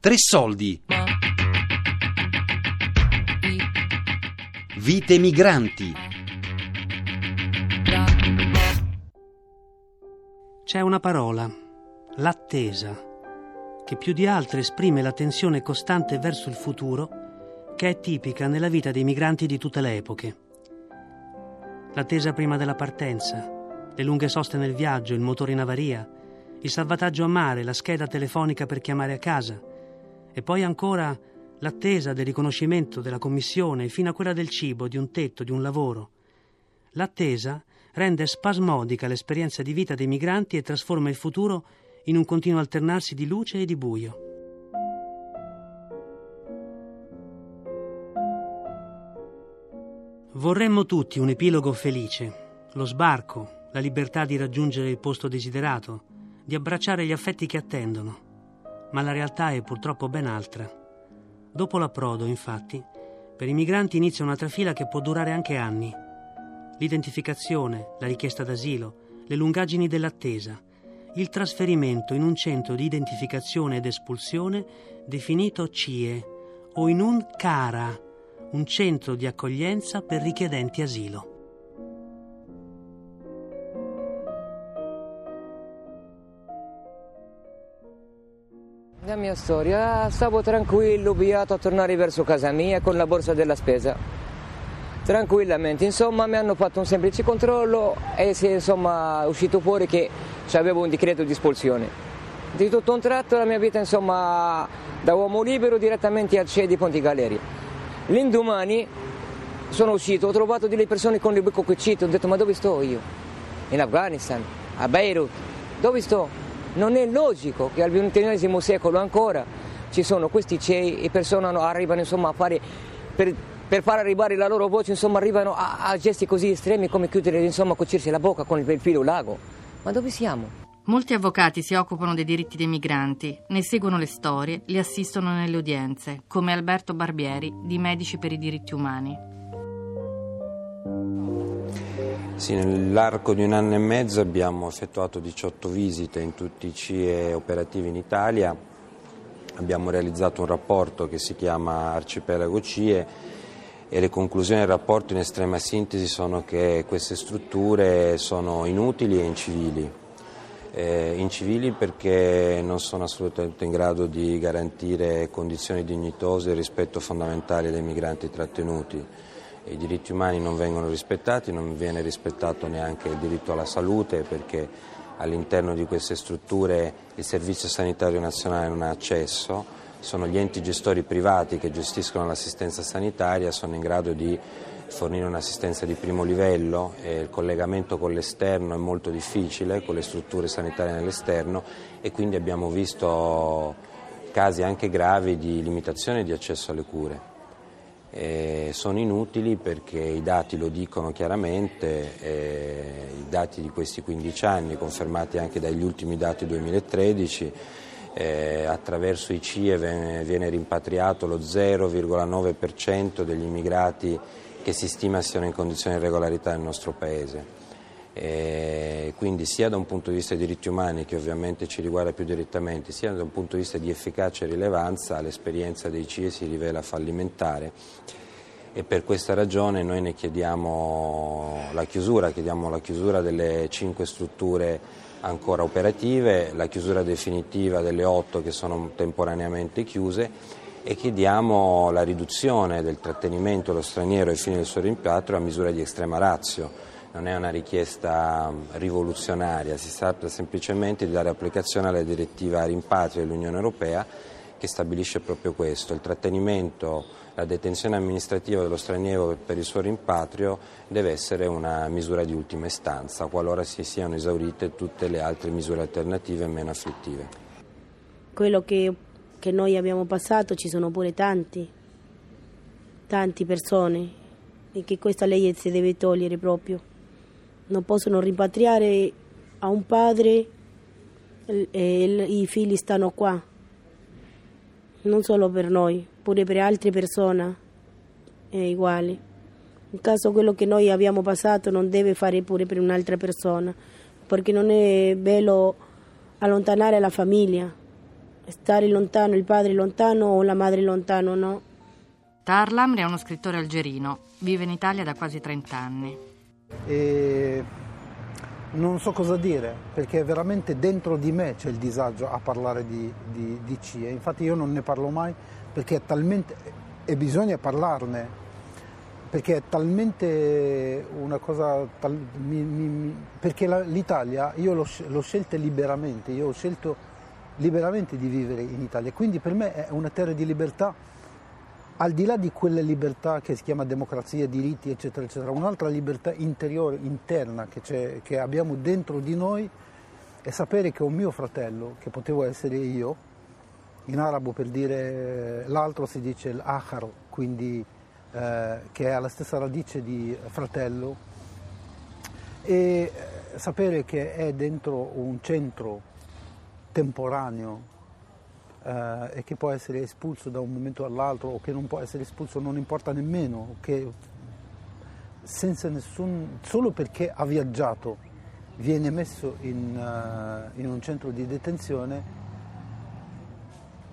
Tre soldi. Vite migranti. C'è una parola, l'attesa, che più di altre esprime la tensione costante verso il futuro che è tipica nella vita dei migranti di tutte le epoche. L'attesa prima della partenza, le lunghe soste nel viaggio, il motore in avaria, il salvataggio a mare, la scheda telefonica per chiamare a casa, e poi ancora l'attesa del riconoscimento della commissione fino a quella del cibo, di un tetto, di un lavoro. L'attesa rende spasmodica l'esperienza di vita dei migranti e trasforma il futuro in un continuo alternarsi di luce e di buio. Vorremmo tutti un epilogo felice, lo sbarco, la libertà di raggiungere il posto desiderato, di abbracciare gli affetti che attendono ma la realtà è purtroppo ben altra. Dopo l'approdo, infatti, per i migranti inizia una trafila che può durare anche anni. L'identificazione, la richiesta d'asilo, le lungaggini dell'attesa, il trasferimento in un centro di identificazione ed espulsione definito CIE o in un CARA, un centro di accoglienza per richiedenti asilo. La mia storia, stavo tranquillo, beato a tornare verso casa mia con la borsa della spesa. Tranquillamente, insomma mi hanno fatto un semplice controllo e si è insomma, uscito fuori che avevo un decreto di espulsione. Di tutto un tratto la mia vita insomma da uomo libero direttamente al CE di Ponti Galeri. L'indomani sono uscito, ho trovato delle persone con il becco cucito, ho detto ma dove sto io? In Afghanistan, a Beirut, dove sto? Non è logico che al XXI secolo ancora ci sono questi CEI e persone arrivano insomma, a fare, per, per, far arrivare la loro voce, insomma, arrivano a, a, gesti così estremi come chiudere, insomma, cucirsi la bocca con il filo lago. Ma dove siamo? Molti avvocati si occupano dei diritti dei migranti, ne seguono le storie, li assistono nelle udienze, come Alberto Barbieri di Medici per i diritti umani. Sì, nell'arco di un anno e mezzo abbiamo effettuato 18 visite in tutti i CIE operativi in Italia, abbiamo realizzato un rapporto che si chiama Arcipelago CIE e le conclusioni del rapporto in estrema sintesi sono che queste strutture sono inutili e incivili. Eh, incivili perché non sono assolutamente in grado di garantire condizioni dignitose e rispetto fondamentale dei migranti trattenuti i diritti umani non vengono rispettati, non viene rispettato neanche il diritto alla salute perché all'interno di queste strutture il Servizio Sanitario Nazionale non ha accesso, sono gli enti gestori privati che gestiscono l'assistenza sanitaria, sono in grado di fornire un'assistenza di primo livello il collegamento con l'esterno è molto difficile, con le strutture sanitarie nell'esterno e quindi abbiamo visto casi anche gravi di limitazione di accesso alle cure eh, sono inutili perché i dati lo dicono chiaramente, eh, i dati di questi 15 anni, confermati anche dagli ultimi dati 2013, eh, attraverso i CIE viene, viene rimpatriato lo 0,9% degli immigrati che si stima siano in condizioni di regolarità nel nostro Paese. E quindi sia da un punto di vista dei diritti umani, che ovviamente ci riguarda più direttamente, sia da un punto di vista di efficacia e rilevanza, l'esperienza dei CIE si rivela fallimentare. E per questa ragione noi ne chiediamo la chiusura, chiediamo la chiusura delle cinque strutture ancora operative, la chiusura definitiva delle otto che sono temporaneamente chiuse e chiediamo la riduzione del trattenimento dello straniero ai fini del suo rimpatrio a misura di estrema razio non è una richiesta rivoluzionaria, si tratta semplicemente di dare applicazione alla direttiva rimpatrio dell'Unione Europea che stabilisce proprio questo, il trattenimento, la detenzione amministrativa dello straniero per il suo rimpatrio deve essere una misura di ultima istanza, qualora si siano esaurite tutte le altre misure alternative meno afflittive. Quello che, che noi abbiamo passato ci sono pure tanti, tanti persone e che questa legge si deve togliere proprio non possono rimpatriare a un padre e i figli stanno qua, non solo per noi, pure per altre persone è uguale. In caso quello che noi abbiamo passato non deve fare pure per un'altra persona, perché non è bello allontanare la famiglia stare lontano, il padre lontano o la madre lontano, no? Tarlam è uno scrittore algerino, vive in Italia da quasi 30 anni. E non so cosa dire, perché veramente dentro di me c'è il disagio a parlare di, di, di CIE. Infatti io non ne parlo mai perché è talmente... e bisogna parlarne, perché è talmente una cosa... Tal, mi, mi, perché la, l'Italia, io l'ho, l'ho scelta liberamente, io ho scelto liberamente di vivere in Italia, quindi per me è una terra di libertà al di là di quella libertà che si chiama democrazia, diritti, eccetera, eccetera, un'altra libertà interiore, interna che, che, abbiamo dentro di noi è sapere che un mio fratello, che potevo essere io, in arabo per dire l'altro si dice l'akhar, quindi eh, che ha la stessa radice di fratello, e eh, sapere che è dentro un centro temporaneo eh, e che può essere espulso da un momento all'altro o che non può essere espulso non importa nemmeno, che senza nessun, solo perché ha viaggiato viene messo in, uh, in un centro di detenzione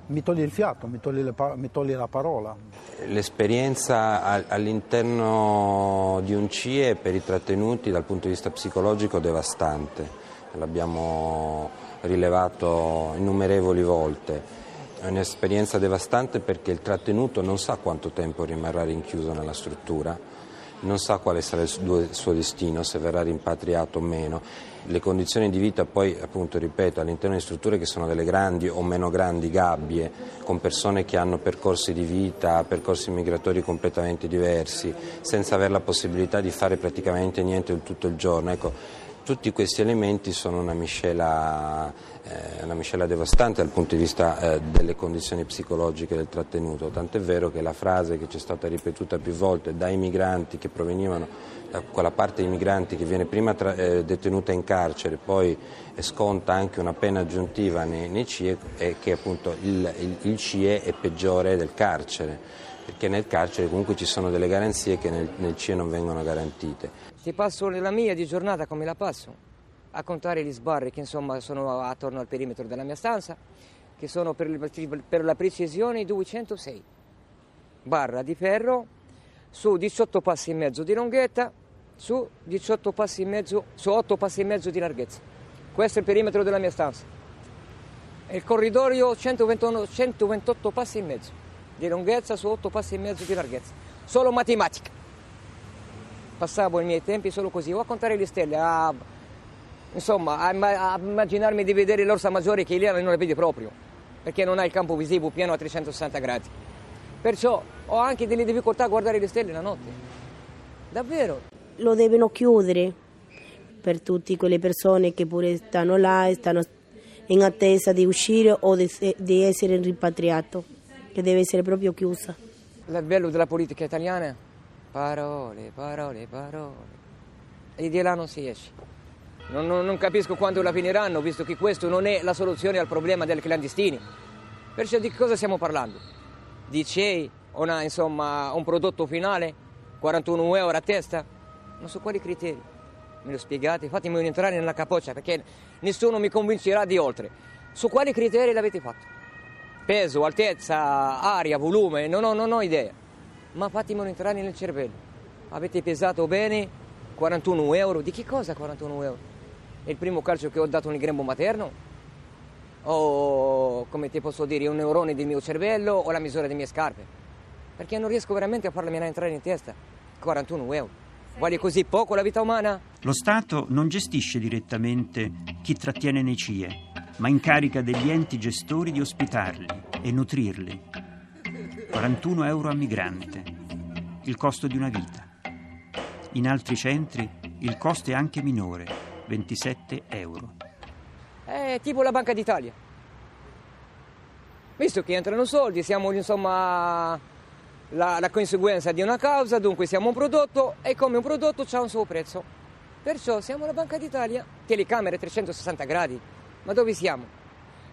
mi toglie il fiato, mi toglie, le, mi toglie la parola. L'esperienza all'interno di un CIE per i trattenuti dal punto di vista psicologico è devastante, l'abbiamo rilevato innumerevoli volte. È un'esperienza devastante perché il trattenuto non sa quanto tempo rimarrà rinchiuso nella struttura, non sa quale sarà il suo destino, se verrà rimpatriato o meno. Le condizioni di vita poi, appunto, ripeto, all'interno di strutture che sono delle grandi o meno grandi gabbie, con persone che hanno percorsi di vita, percorsi migratori completamente diversi, senza avere la possibilità di fare praticamente niente tutto il giorno. Ecco, tutti questi elementi sono una miscela, eh, una miscela devastante dal punto di vista eh, delle condizioni psicologiche del trattenuto, tant'è vero che la frase che ci è stata ripetuta più volte dai migranti che provenivano da quella parte di migranti che viene prima tra, eh, detenuta in carcere, poi sconta anche una pena aggiuntiva nei, nei CIE, è che appunto il, il, il CIE è peggiore del carcere perché nel carcere comunque ci sono delle garanzie che nel, nel CIE non vengono garantite. Ti passo la mia di giornata come la passo, a contare gli sbarri che insomma sono attorno al perimetro della mia stanza, che sono per, per la precisione 206 barra di ferro su 18 passi e mezzo di lunghezza su 18 passi e mezzo, su 8 passi e mezzo di larghezza. Questo è il perimetro della mia stanza. Il corridoio 121, 128 passi e mezzo di lunghezza su 8 passi e mezzo di larghezza. Solo matematica. Passavo i miei tempi solo così, o a contare le stelle, a, insomma, a, a immaginarmi di vedere l'orsa maggiore che lì non la vedi proprio, perché non ha il campo visivo pieno a 360 gradi. Perciò ho anche delle difficoltà a guardare le stelle la notte. Davvero. Lo devono chiudere per tutte quelle persone che pure stanno là e stanno in attesa di uscire o di, di essere rimpatriato che deve essere proprio chiusa. Il bello della politica italiana? Parole, parole, parole. E di là non si esce. Non, non, non, capisco quando la finiranno, visto che questo non è la soluzione al problema dei clandestini. Perciò di cosa stiamo parlando? Di CEI, una, insomma, un prodotto finale? 41 euro a testa? Non so quali criteri. Me lo spiegate? Fatemi entrare nella capoccia perché nessuno mi convincerà di oltre. Su quali criteri l'avete fatto? peso, altezza, aria, volume, non ho, non ho idea. Ma fatemelo entrare nel cervello. Avete pesato bene 41 euro? Di che cosa 41 euro? È il primo calcio che ho dato nel grembo materno? O come ti posso dire, un neurone del mio cervello o la misura delle mie scarpe? Perché non riesco veramente a farmi entrare in testa. 41 euro. Vale così poco la vita umana? Lo Stato non gestisce direttamente chi trattiene nei CIE, ma incarica degli enti gestori di ospitarli e nutrirli. 41 euro a migrante, il costo di una vita. In altri centri il costo è anche minore, 27 euro. È tipo la Banca d'Italia. Visto che entrano soldi, siamo insomma la, la conseguenza di una causa, dunque siamo un prodotto e come un prodotto c'è un suo prezzo. Perciò siamo la Banca d'Italia, telecamere 360 gradi, ma dove siamo?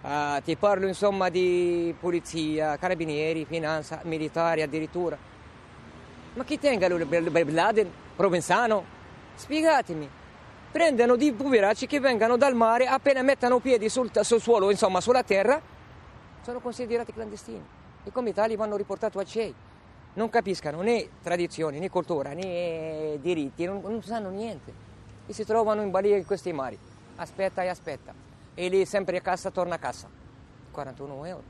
Uh, ti parlo insomma di polizia, carabinieri, finanza, militari addirittura. Ma chi tenga Bin Laden, Provenzano? Spiegatemi. Prendono di poveracci che vengano dal mare appena mettano piedi sul, sul suolo, insomma sulla terra, sono considerati clandestini e come tali vanno riportati a CEI. Non capiscono né tradizioni, né cultura, né diritti, non, non sanno niente e si trovano in balia in questi mari. Aspetta e aspetta e lì sempre a cassa torna a cassa. 41 euro.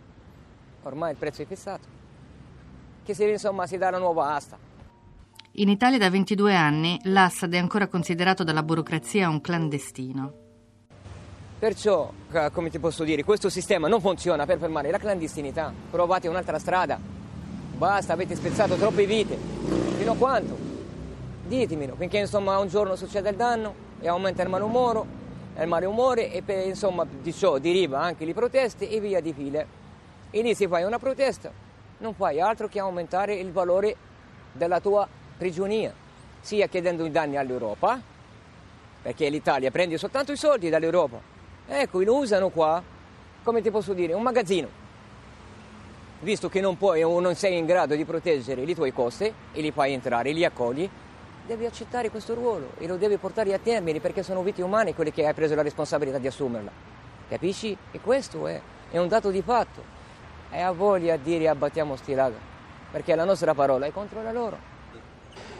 Ormai il prezzo è fissato. Che si, insomma si dà una nuova asta. In Italia da 22 anni l'Assad è ancora considerato dalla burocrazia un clandestino. Perciò, come ti posso dire, questo sistema non funziona per fermare la clandestinità. Provate un'altra strada. Basta, avete spezzato troppe vite. Fino a quanto? Ditemelo, finché insomma un giorno succede il danno e aumenta il malumore, il malumore e per, insomma di ciò deriva anche le proteste e via di file. E lì se fai una protesta non fai altro che aumentare il valore della tua prigionia, sia chiedendo i danni all'Europa, perché l'Italia prende soltanto i soldi dall'Europa, Ecco, lo usano qua, come ti posso dire, un magazzino. Visto che non puoi o non sei in grado di proteggere i tuoi costi e li fai entrare, li accogli, devi accettare questo ruolo e lo devi portare a termine perché sono vite umane quelle che hai preso la responsabilità di assumerla. Capisci? E questo è, è un dato di fatto. E ha voglia di dire abbattiamo sti raga, perché la nostra parola è contro la loro.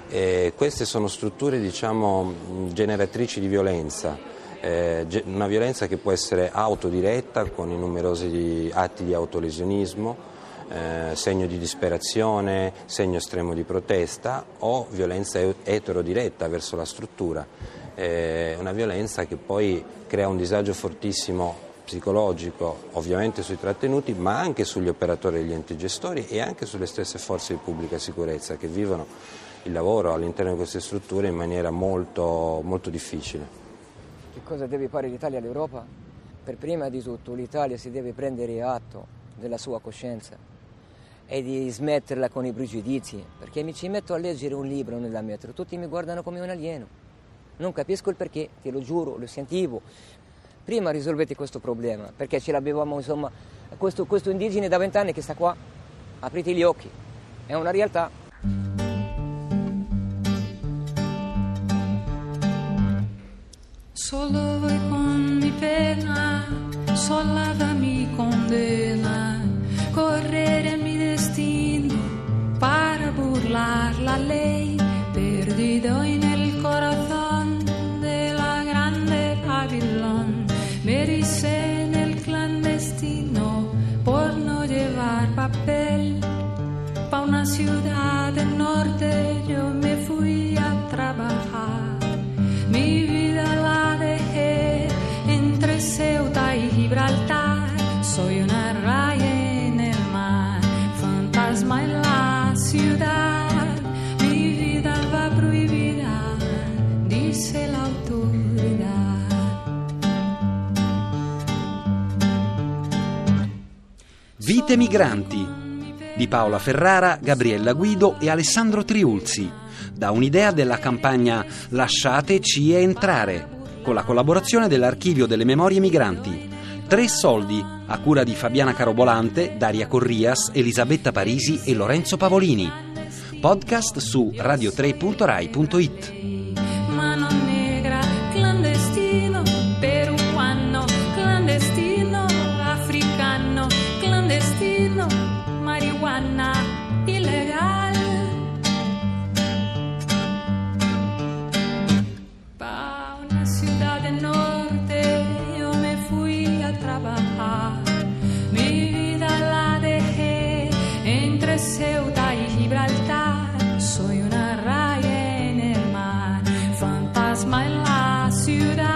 E queste sono strutture, diciamo, generatrici di violenza eh, una violenza che può essere autodiretta con i numerosi atti di autolesionismo, eh, segno di disperazione, segno estremo di protesta o violenza eterodiretta verso la struttura. Eh, una violenza che poi crea un disagio fortissimo psicologico ovviamente sui trattenuti ma anche sugli operatori degli enti gestori e anche sulle stesse forze di pubblica sicurezza che vivono il lavoro all'interno di queste strutture in maniera molto, molto difficile. Che cosa deve fare l'Italia all'Europa? Per prima di tutto l'Italia si deve prendere atto della sua coscienza e di smetterla con i pregiudizi, perché mi ci metto a leggere un libro nella metro, tutti mi guardano come un alieno. Non capisco il perché, te lo giuro, lo sentivo. Prima risolvete questo problema, perché ce l'avevamo, insomma, questo, questo indigene da vent'anni che sta qua. Aprite gli occhi, è una realtà. Solo voy con mi pena, sola mi condena, correre papel. Pa' una ciudad del norte Vite migranti di Paola Ferrara, Gabriella Guido e Alessandro Triulzi, da un'idea della campagna Lasciateci entrare, con la collaborazione dell'Archivio delle Memorie Migranti. Tre soldi, a cura di Fabiana Carobolante, Daria Corrias, Elisabetta Parisi e Lorenzo Pavolini. Podcast su radio3.rai.it. es my la ciudad.